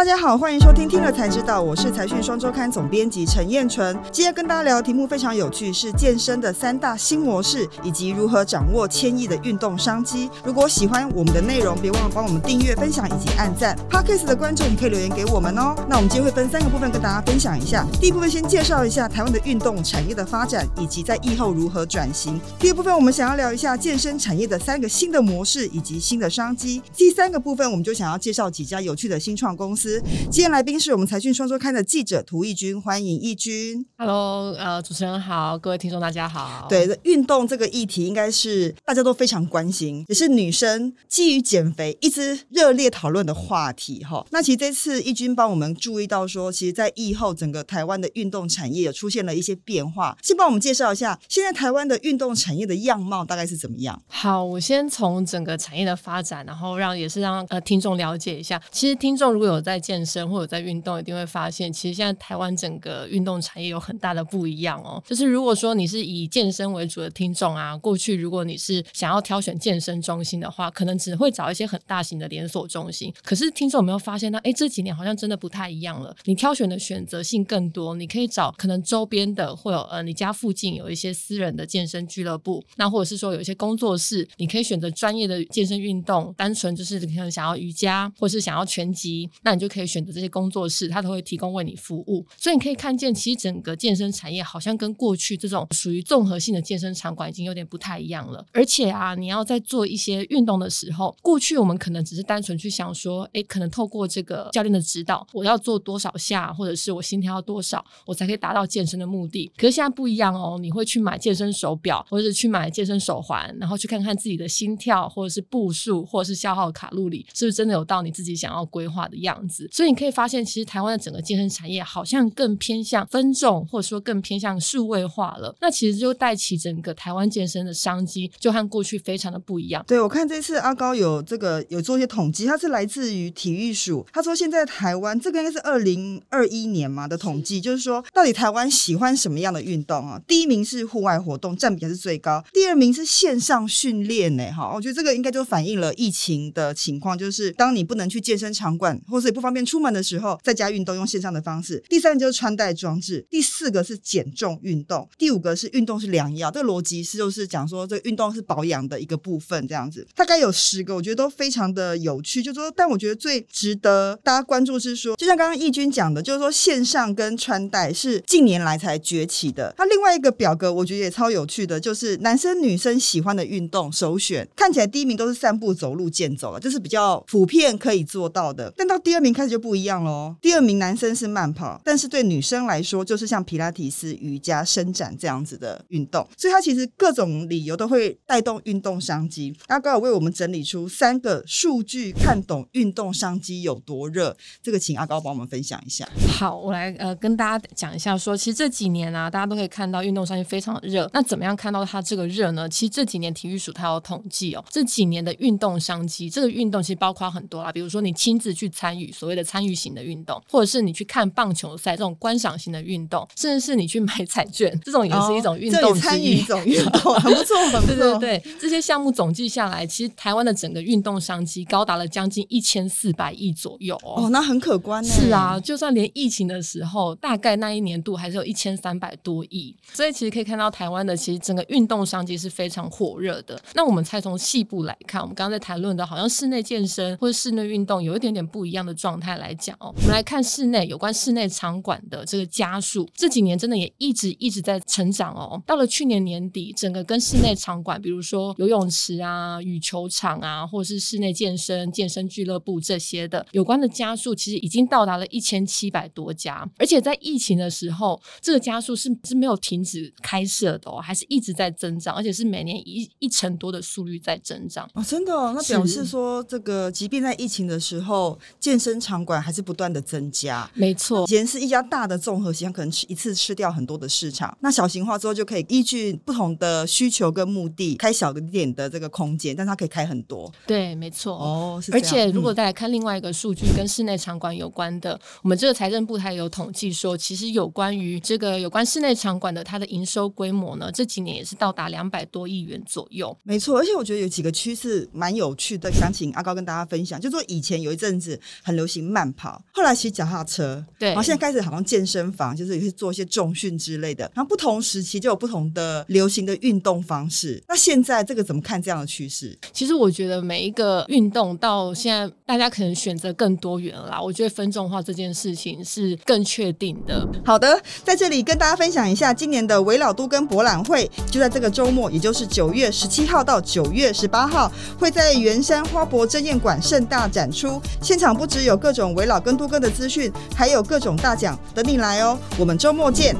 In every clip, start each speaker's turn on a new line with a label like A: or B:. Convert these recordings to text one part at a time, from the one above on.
A: 大家好，欢迎收听听了才知道，我是财讯双周刊总编辑陈彦纯。今天跟大家聊题目非常有趣，是健身的三大新模式，以及如何掌握千亿的运动商机。如果喜欢我们的内容，别忘了帮我们订阅、分享以及按赞。Podcast 的观众你可以留言给我们哦。那我们今天会分三个部分跟大家分享一下。第一部分先介绍一下台湾的运动产业的发展，以及在疫后如何转型。第二部分我们想要聊一下健身产业的三个新的模式以及新的商机。第三个部分我们就想要介绍几家有趣的新创公司。今天来宾是我们财讯双周刊的记者涂翊君，欢迎翊君。
B: Hello，呃，主持人好，各位听众大家好。
A: 对，运动这个议题应该是大家都非常关心，也是女生基于减肥一直热烈讨论的话题哈。那其实这次翊君帮我们注意到说，其实，在疫后整个台湾的运动产业有出现了一些变化。先帮我们介绍一下，现在台湾的运动产业的样貌大概是怎么样？
B: 好，我先从整个产业的发展，然后让也是让呃听众了解一下。其实听众如果有在健身或者在运动，一定会发现，其实现在台湾整个运动产业有很大的不一样哦。就是如果说你是以健身为主的听众啊，过去如果你是想要挑选健身中心的话，可能只会找一些很大型的连锁中心。可是听众有没有发现呢？哎，这几年好像真的不太一样了。你挑选的选择性更多，你可以找可能周边的，或有呃你家附近有一些私人的健身俱乐部，那或者是说有一些工作室，你可以选择专业的健身运动。单纯就是你可能想要瑜伽，或是想要拳击，那你就可以选择这些工作室，它都会提供为你服务，所以你可以看见，其实整个健身产业好像跟过去这种属于综合性的健身场馆已经有点不太一样了。而且啊，你要在做一些运动的时候，过去我们可能只是单纯去想说，诶，可能透过这个教练的指导，我要做多少下，或者是我心跳要多少，我才可以达到健身的目的。可是现在不一样哦，你会去买健身手表，或者是去买健身手环，然后去看看自己的心跳，或者是步数，或者是消耗卡路里，是不是真的有到你自己想要规划的样子？所以你可以发现，其实台湾的整个健身产业好像更偏向分众，或者说更偏向数位化了。那其实就带起整个台湾健身的商机，就和过去非常的不一样。
A: 对，我看这次阿高有这个有做一些统计，他是来自于体育署。他说现在台湾这个应该是二零二一年嘛的统计，就是说到底台湾喜欢什么样的运动啊？第一名是户外活动，占比还是最高。第二名是线上训练呢。哈，我觉得这个应该就反映了疫情的情况，就是当你不能去健身场馆，或是也不方方便出门的时候，在家运动用线上的方式。第三个就是穿戴装置，第四个是减重运动，第五个是运动是良药。这个逻辑是就是讲说，这个运动是保养的一个部分，这样子大概有十个，我觉得都非常的有趣。就说，但我觉得最值得大家关注是说，就像刚刚易军讲的，就是说线上跟穿戴是近年来才崛起的。它另外一个表格，我觉得也超有趣的，就是男生女生喜欢的运动首选，看起来第一名都是散步、走路、健走了，这是比较普遍可以做到的。但到第二名开始就不一样喽，第二名男生是慢跑，但是对女生来说，就是像皮拉提斯、瑜伽、伸展这样子的运动，所以它其实各种理由都会带动运动商机。阿高有为我们整理出三个数据，看懂运动商机有多热。这个请阿高帮我们分享一下。
B: 好，我来呃跟大家讲一下说，其实这几年啊，大家都可以看到运动商机非常热。那怎么样看到它这个热呢？其实这几年体育署它有统计哦，这几年的运动商机，这个运动其实包括很多啦，比如说你亲自去参与所谓的参与型的运动，或者是你去看棒球赛这种观赏型的运动，甚至是你去买彩券，这种也是一
A: 种运动参与一种运动，很不错，很不错。
B: 对对对，这些项目总计下来，其实台湾的整个运动商机高达了将近一千四百亿左右哦。
A: 哦，那很可观呢。
B: 是啊，就算连疫情的时候，大概那一年度还是有一千三百多亿。所以其实可以看到，台湾的其实整个运动商机是非常火热的。那我们再从细部来看，我们刚刚在谈论的，好像室内健身或者室内运动有一点点不一样的状态来讲哦。我们来看室内有关室内场馆的这个加速，这几年真的也一直一直在成长哦。到了去年年底，整个跟室内场馆，比如说游泳池啊、羽球场啊，或者是室内健身、健身俱乐部这些的有关的加速，其实已经到达了一千七百多家。而且在疫情的时候，这个加速是是没有停止开设的哦，还是一直在增长，而且是每年一一成多的速率在增长
A: 哦。真的哦，那表示说，这个即便在疫情的时候，健身场馆还是不断的增加。
B: 没错，
A: 以前是一家大的综合型，可能吃一次吃掉很多的市场。那小型化之后，就可以依据不同的需求跟目的，开小一点的这个空间，但它可以开很多。
B: 对，没错。
A: 哦，是。
B: 而且如果再来看另外一个数据，跟室内场馆有关的，我们这个财政部它有统计说，其实有关于这个有关室内场馆的它的营收规模呢，这几年也是到达两百多亿元左右。
A: 没错，而且我觉得有几个趋势蛮有趣的，想请阿高跟大家分享，就说以前有一阵子很流行。行慢跑，后来骑脚踏车，
B: 对，
A: 然后现在开始好像健身房，就是也是做一些重训之类的。然后不同时期就有不同的流行的运动方式。那现在这个怎么看这样的趋势？
B: 其实我觉得每一个运动到现在，大家可能选择更多元了啦。我觉得分众化这件事情是更确定的。
A: 好的，在这里跟大家分享一下，今年的维老都跟博览会就在这个周末，也就是九月十七号到九月十八号，会在圆山花博争艳馆盛大展出。现场不只有各种微老跟都更的资讯，还有各种大奖等你来哦。我们周末见。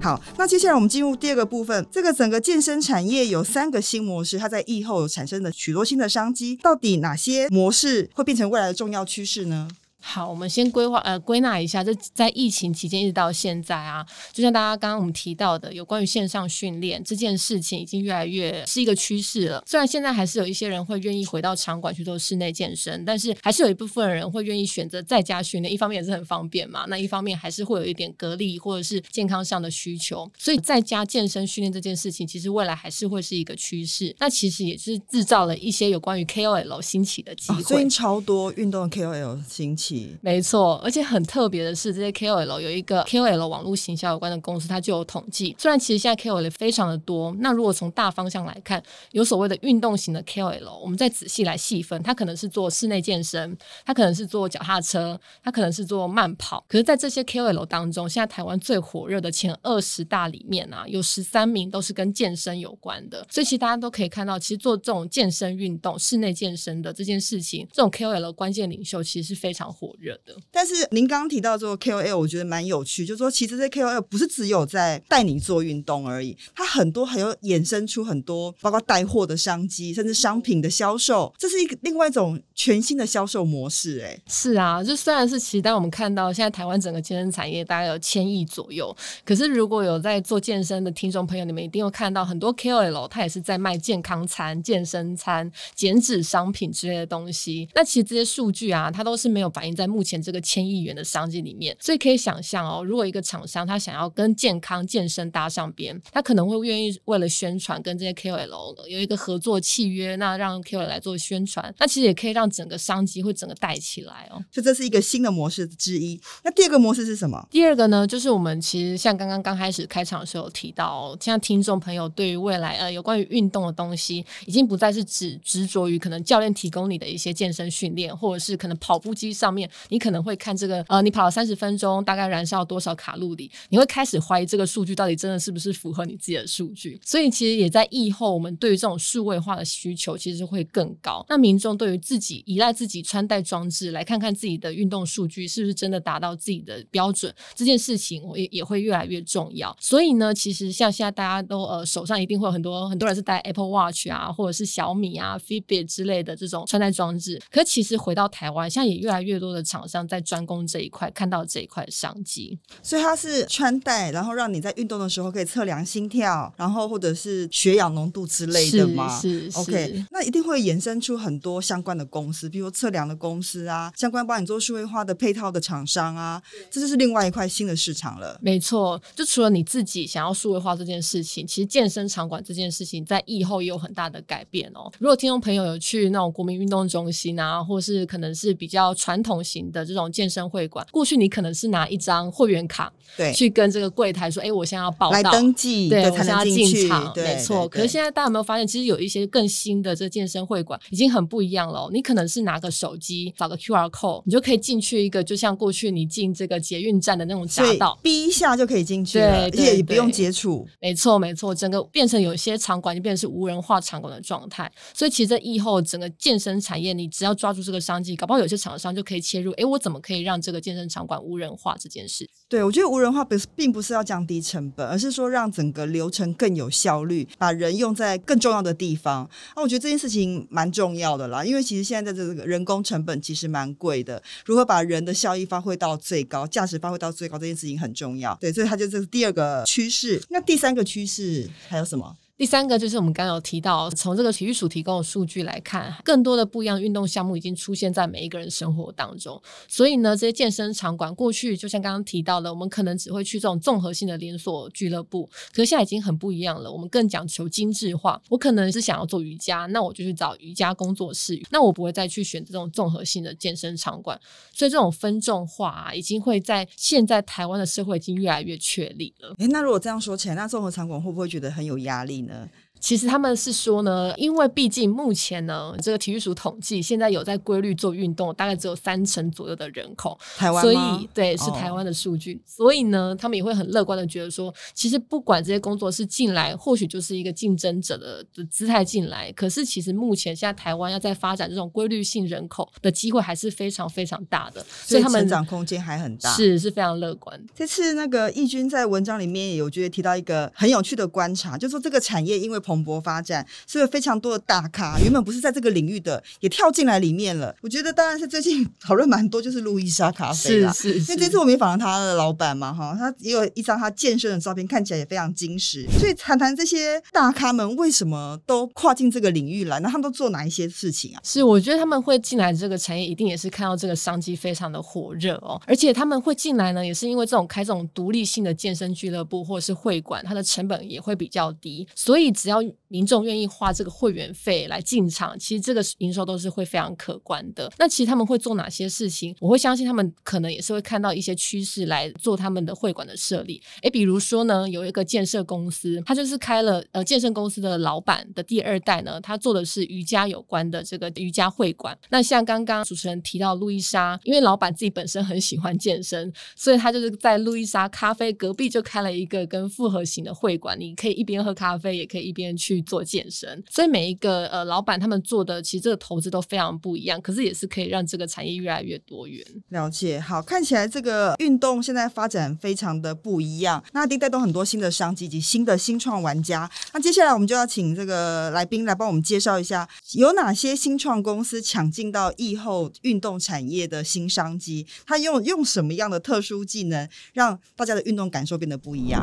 A: 好，那接下来我们进入第二个部分。这个整个健身产业有三个新模式，它在疫后产生的许多新的商机。到底哪些模式会变成未来的重要趋势呢？
B: 好，我们先规划呃归纳一下，这在疫情期间一直到现在啊，就像大家刚刚我们提到的，有关于线上训练这件事情，已经越来越是一个趋势了。虽然现在还是有一些人会愿意回到场馆去做室内健身，但是还是有一部分人会愿意选择在家训练。一方面也是很方便嘛，那一方面还是会有一点隔离或者是健康上的需求。所以在家健身训练这件事情，其实未来还是会是一个趋势。那其实也是制造了一些有关于 KOL 兴起的机会。
A: 最近超多运动 KOL 兴起。
B: 没错，而且很特别的是，这些 KOL 有一个 KOL 网络行销有关的公司，它就有统计。虽然其实现在 KOL 非常的多，那如果从大方向来看，有所谓的运动型的 KOL，我们再仔细来细分，它可能是做室内健身，它可能是做脚踏车，它可能是做慢跑。可是，在这些 KOL 当中，现在台湾最火热的前二十大里面啊，有十三名都是跟健身有关的。所以，其实大家都可以看到，其实做这种健身运动、室内健身的这件事情，这种 KOL 关键领袖其实是非常热的。
A: 但是您刚刚提到做 KOL，我觉得蛮有趣，就是说其实这 KOL 不是只有在带你做运动而已，它很多还有衍生出很多，包括带货的商机，甚至商品的销售，这是一个另外一种全新的销售模式。哎，
B: 是啊，就虽然是其实当我们看到现在台湾整个健身产业大概有千亿左右，可是如果有在做健身的听众朋友，你们一定会看到很多 KOL，他也是在卖健康餐、健身餐、减脂商品之类的东西。那其实这些数据啊，它都是没有反映在目前这个千亿元的商机里面，所以可以想象哦，如果一个厂商他想要跟健康健身搭上边，他可能会愿意为了宣传跟这些 KOL 有一个合作契约，那让 KOL 来做宣传，那其实也可以让整个商机会整个带起来哦。
A: 所以这是一个新的模式之一。那第二个模式是什么？
B: 第二个呢，就是我们其实像刚刚刚开始开场的时候有提到，现在听众朋友对于未来呃有关于运动的东西，已经不再是只执着于可能教练提供你的一些健身训练，或者是可能跑步机上面你可能会。看这个呃，你跑了三十分钟，大概燃烧多少卡路里？你会开始怀疑这个数据到底真的是不是符合你自己的数据？所以其实也在疫后，我们对于这种数位化的需求其实会更高。那民众对于自己依赖自己穿戴装置来看看自己的运动数据是不是真的达到自己的标准，这件事情也也会越来越重要。所以呢，其实像现在大家都呃手上一定会有很多很多人是戴 Apple Watch 啊，或者是小米啊、Fitbit 之类的这种穿戴装置。可其实回到台湾，现在也越来越多的厂商在专攻这一块，看到这一块商机，
A: 所以它是穿戴，然后让你在运动的时候可以测量心跳，然后或者是血氧浓度之类的吗？
B: 是，是
A: ，OK，那一定会衍生出很多相关的公司，比如测量的公司啊，相关帮你做数位化的配套的厂商啊，这就是另外一块新的市场了。
B: 没错，就除了你自己想要数位化这件事情，其实健身场馆这件事情在疫后也有很大的改变哦。如果听众朋友有去那种国民运动中心啊，或是可能是比较传统型的这种健身会馆，过去你可能是拿一张会员卡，对，去跟这个柜台说，哎，我现在要报到
A: 来登记，
B: 对，
A: 对
B: 我现在要进场，
A: 对
B: 没错。可是现在大家有没有发现，其实有一些更新的这健身会馆已经很不一样了。你可能是拿个手机扫个 QR code，你就可以进去一个，就像过去你进这个捷运站的那种闸道，
A: 哔一下就可以进去了，对，也不用接触。
B: 没错，没错，整个变成有些场馆就变成是无人化场馆的状态。所以其实这疫后整个健身产业，你只要抓住这个商机，搞不好有些厂商就可以切入。哎，我怎么可以让这个健身场馆无人化这件事？
A: 对，我觉得无人化不是并不是要降低成本，而是说让整个流程更有效率，把人用在更重要的地方。那我觉得这件事情蛮重要的啦，因为其实现在在这个人工成本其实蛮贵的，如何把人的效益发挥到最高，价值发挥到最高，这件事情很重要。对，所以它就这是第二个趋势。那第三个趋势还有什么？
B: 第三个就是我们刚刚有提到，从这个体育署提供的数据来看，更多的不一样运动项目已经出现在每一个人生活当中。所以呢，这些健身场馆过去就像刚刚提到的，我们可能只会去这种综合性的连锁俱乐部，可是现在已经很不一样了。我们更讲求精致化。我可能是想要做瑜伽，那我就去找瑜伽工作室，那我不会再去选择这种综合性的健身场馆。所以这种分众化啊，已经会在现在台湾的社会已经越来越确立了。
A: 诶，那如果这样说起来，那综合场馆会不会觉得很有压力呢？
B: 的其实他们是说呢，因为毕竟目前呢，这个体育署统计现在有在规律做运动，大概只有三成左右的人口，
A: 台湾？
B: 所以对，是台湾的数据。哦。所以呢，他们也会很乐观的觉得说，其实不管这些工作是进来，或许就是一个竞争者的的姿态进来。可是其实目前现在台湾要在发展这种规律性人口的机会还是非常非常大的，
A: 所以他们成长空间还很大，
B: 是是非常乐观。
A: 这次那个义军在文章里面也有觉得提到一个很有趣的观察，就是说这个产业因为蓬勃发展。所以非常多的大咖，原本不是在这个领域的，也跳进来里面了。我觉得当然是最近讨论蛮多，就是路易莎咖啡啦。
B: 是是是。
A: 因为这次我们也访了他的老板嘛，哈，他也有一张他健身的照片，看起来也非常精实。所以谈谈这些大咖们为什么都跨进这个领域来，那他们都做哪一些事情啊？
B: 是，我觉得他们会进来这个产业，一定也是看到这个商机非常的火热哦。而且他们会进来呢，也是因为这种开这种独立性的健身俱乐部或者是会馆，它的成本也会比较低，所以只要 how 民众愿意花这个会员费来进场，其实这个营收都是会非常可观的。那其实他们会做哪些事情？我会相信他们可能也是会看到一些趋势来做他们的会馆的设立。诶，比如说呢，有一个建设公司，他就是开了呃健身公司的老板的第二代呢，他做的是瑜伽有关的这个瑜伽会馆。那像刚刚主持人提到路易莎，因为老板自己本身很喜欢健身，所以他就是在路易莎咖啡隔壁就开了一个跟复合型的会馆，你可以一边喝咖啡，也可以一边去做健身。所以每一个呃老板他们做的其实这个投资都非常不一样，可是也是可以让这个产业越来越多元。
A: 了解，好，看起来这个运动现在发展非常的不一样，那一定带动很多新的商机及新的新创玩家。那接下来我们就要请这个来宾来帮我们介绍一下，有哪些新创公司抢进到疫后运动产业的新商机，他用用什么样的特殊技能，让大家的运动感受变得不一
B: 样？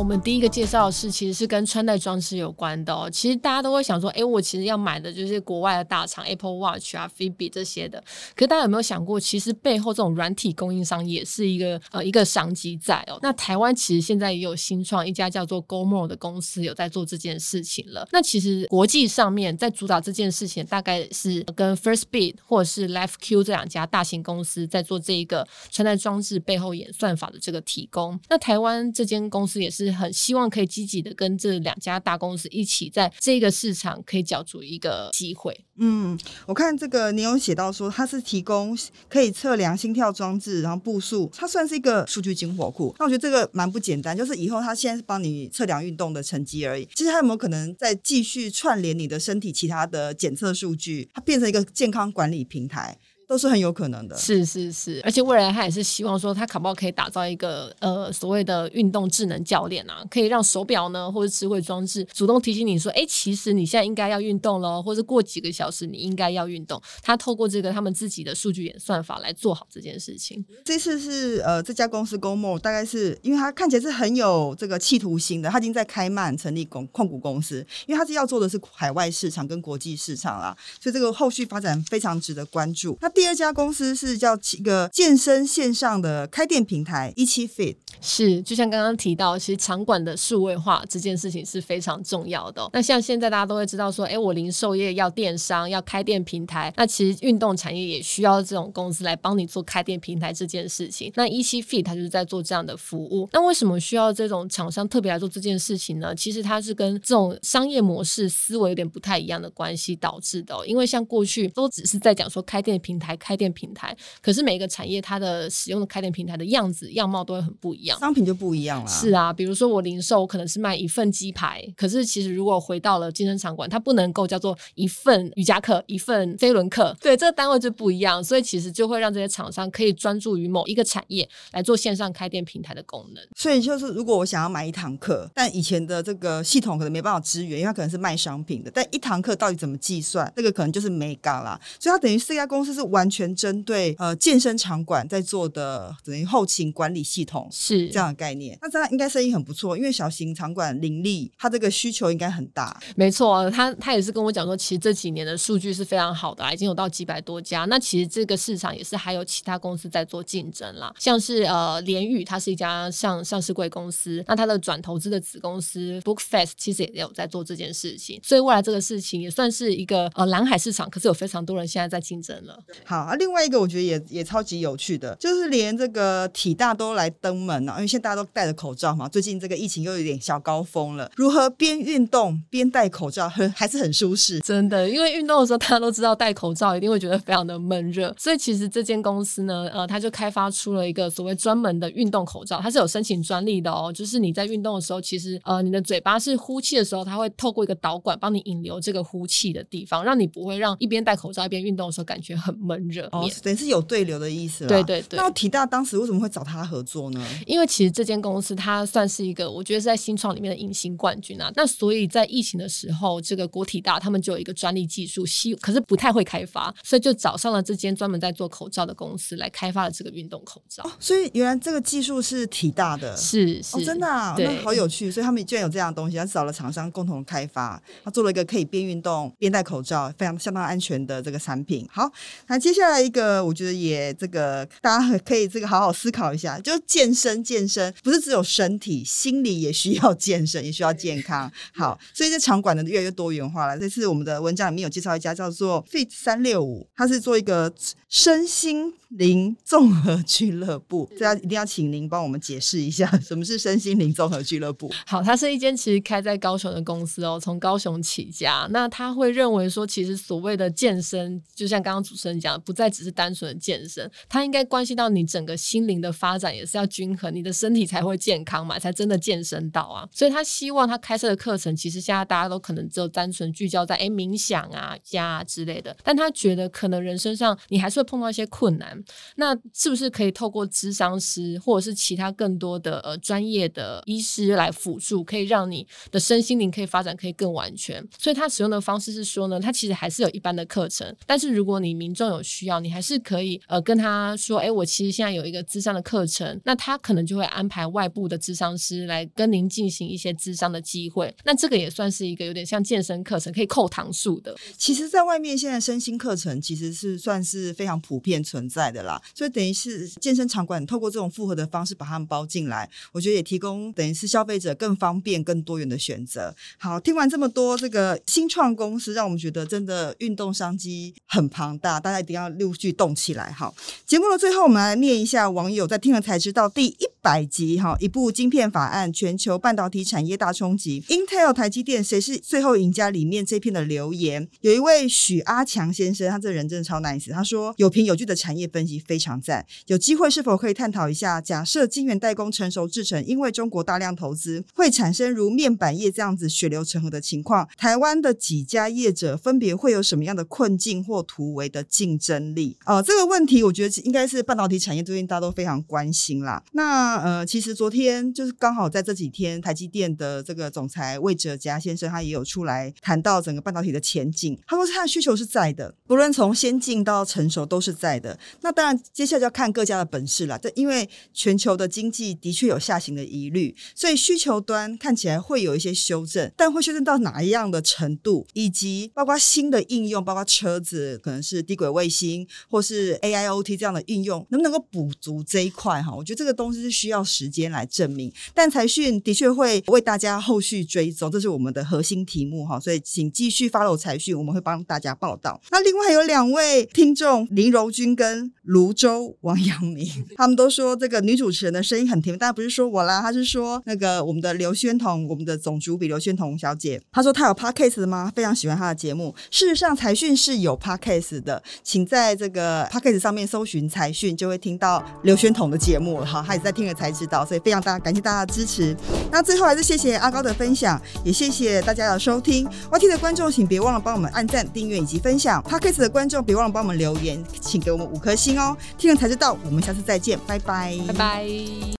B: 我们第一个介绍的是，其实是跟穿戴装置有关的哦。其实大家都会想说，哎，我其实要买的就是国外的大厂，Apple Watch 啊、Fitbit 这些的。可是大家有没有想过，其实背后这种软体供应商也是一个呃一个商机在哦。那台湾其实现在也有新创一家叫做 g o m o 的公司有在做这件事情了。那其实国际上面在主导这件事情，大概是跟 Firstbeat 或者是 LifeQ 这两家大型公司在做这一个穿戴装置背后演算法的这个提供。那台湾这间公司也是。很希望可以积极的跟这两家大公司一起在这个市场可以角逐一个机会。
A: 嗯，我看这个你有写到说它是提供可以测量心跳装置，然后步数，它算是一个数据金火库。那我觉得这个蛮不简单，就是以后它现在是帮你测量运动的成绩而已，其实它有没有可能再继续串联你的身体其他的检测数据，它变成一个健康管理平台？都是很有可能的，
B: 是是是，而且未来他也是希望说，他卡不可以打造一个呃所谓的运动智能教练啊，可以让手表呢或者智慧装置主动提醒你说，哎，其实你现在应该要运动了，或者过几个小时你应该要运动。他透过这个他们自己的数据演算法来做好这件事情。
A: 这次是呃这家公司 GoMore 大概是因为他看起来是很有这个企图心的，他已经在开曼成立公控股公司，因为他是要做的是海外市场跟国际市场啦，所以这个后续发展非常值得关注。那第第二家公司是叫一个健身线上的开店平台一期 Fit。
B: 是，就像刚刚提到，其实场馆的数位化这件事情是非常重要的。那像现在大家都会知道说，哎，我零售业要电商，要开店平台，那其实运动产业也需要这种公司来帮你做开店平台这件事情。那一期 Fit 它就是在做这样的服务。那为什么需要这种厂商特别来做这件事情呢？其实它是跟这种商业模式思维有点不太一样的关系导致的哦。因为像过去都只是在讲说开店平台，开店。平台，可是每一个产业它的使用的开店平台的样子样貌都会很不一样，
A: 商品就不一样了。
B: 是啊，比如说我零售，我可能是卖一份鸡排，可是其实如果回到了健身场馆，它不能够叫做一份瑜伽课、一份飞轮课，对，这个单位就不一样，所以其实就会让这些厂商可以专注于某一个产业来做线上开店平台的功能。
A: 所以就是如果我想要买一堂课，但以前的这个系统可能没办法支援，因为它可能是卖商品的，但一堂课到底怎么计算，这个可能就是没搞啦。所以它等于这家公司是完。完全针对呃健身场馆在做的等于后勤管理系统
B: 是
A: 这样的概念。那这样应该生意很不错，因为小型场馆林立，它这个需求应该很大。
B: 没错，他他也是跟我讲说，其实这几年的数据是非常好的，已经有到几百多家。那其实这个市场也是还有其他公司在做竞争啦，像是呃联宇，它是一家上上市贵公司，那它的转投资的子公司 Bookfast 其实也有在做这件事情，所以未来这个事情也算是一个呃蓝海市场，可是有非常多人现在在竞争了。
A: 好啊，另外一个我觉得也也超级有趣的，就是连这个体大都来登门了，因为现在大家都戴着口罩嘛，最近这个疫情又有点小高峰了，如何边运动边戴口罩，很还是很舒适，
B: 真的，因为运动的时候大家都知道戴口罩一定会觉得非常的闷热，所以其实这间公司呢，呃，它就开发出了一个所谓专门的运动口罩，它是有申请专利的哦，就是你在运动的时候，其实呃你的嘴巴是呼气的时候，它会透过一个导管帮你引流这个呼气的地方，让你不会让一边戴口罩一边运动的时候感觉很闷热。
A: 哦，等于是有对流的意思。
B: 对对对。
A: 那体大当时为什么会找他合作呢？
B: 因为其实这间公司它算是一个，我觉得是在新创里面的隐形冠军啊。那所以在疫情的时候，这个国体大他们就有一个专利技术，希可是不太会开发，所以就找上了这间专门在做口罩的公司来开发了这个运动口罩。
A: 哦，所以原来这个技术是体大的，
B: 是是，
A: 哦，真的啊，那好有趣。所以他们居然有这样的东西，他找了厂商共同开发，他做了一个可以边运动边戴口罩，非常相当安全的这个产品。好，那接下来一个，我觉得也这个大家可以这个好好思考一下，就健身，健身不是只有身体，心理也需要健身，也需要健康。好，所以这场馆呢越来越多元化了。这次我们的文章里面有介绍一家叫做 Fit 三六五，它是做一个身心灵综合俱乐部。这要一定要请您帮我们解释一下，什么是身心灵综合俱乐部？
B: 好，它是一间其实开在高雄的公司哦，从高雄起家。那他会认为说，其实所谓的健身，就像刚刚主持人讲的，不再只是单纯的健身，它应该关系到你整个心灵的发展，也是要均衡，你的身体才会健康嘛，才真的健身到啊。所以他希望他开设的课程，其实现在大家都可能只有单纯聚焦在诶冥想啊、家啊之类的，但他觉得可能人身上你还是会碰到一些困难，那是不是可以透过咨商师或者是其他更多的呃专业的医师来辅助，可以让你的身心灵可以发展可以更完全？所以他使用的方式是说呢，他其实还是有一般的课程，但是如果你民众有需要，你还是可以呃跟他说，哎，我其实现在有一个咨商的课程，那他可能就会安排外部的咨商师来跟您进行一些咨商的机会。那这个也算是一个有点像健身课程，可以扣糖数的。
A: 其实，在外面现在身心课程其实是算是非常普遍存在的啦，所以等于是健身场馆透过这种复合的方式把他们包进来，我觉得也提供等于是消费者更方便、更多元的选择。好，听完这么多这个新创公司，让我们觉得真的运动商机很庞大，大家一定要陆续动起来。好，节目的最后，我们来念一下网友在听了才知道第一百集哈，一部晶片法案，全球半导体产业大冲击，Intel、台积电谁是最后赢家？里面这篇的留言，有一位许阿强先生，他这人真的超 nice，他说有凭有据的产业分析非常赞，有机会是否可以探讨一下？假设晶圆代工成熟制程，因为中国大量投资，会产生如面板业这样子血流成河的情况，台湾的几家业者分别会有什么样的困境或突围的竞争力？呃，这个问题我觉得应该是半导体产业最近大家都非常关心啦。那那呃，其实昨天就是刚好在这几天，台积电的这个总裁魏哲家先生他也有出来谈到整个半导体的前景。他说他的需求是在的，不论从先进到成熟都是在的。那当然接下来就要看各家的本事了。这因为全球的经济的确有下行的疑虑，所以需求端看起来会有一些修正，但会修正到哪一样的程度，以及包括新的应用，包括车子可能是低轨卫星或是 AIoT 这样的应用，能不能够补足这一块哈？我觉得这个东西是需要时间来证明。但财讯的确会为大家后续追踪，这是我们的核心题目哈，所以请继续 follow 财讯，我们会帮大家报道。那另外有两位听众林柔君跟泸州王阳明，他们都说这个女主持人的声音很甜，但不是说我啦，他是说那个我们的刘轩彤，我们的总主笔刘轩彤小姐，她说她有 podcast 吗？非常喜欢她的节目。事实上，财讯是有 podcast 的，请在这个 podcast 上面搜寻财讯，就会听到刘轩彤的节目了。好，他也在听才知道，所以非常大感谢大家的支持。那最后还是谢谢阿高的分享，也谢谢大家的收听。YT 的观众，请别忘了帮我们按赞、订阅以及分享。podcast 的观众，别忘了帮我们留言，请给我们五颗星哦。听了才知道，我们下次再见，拜拜，
B: 拜拜。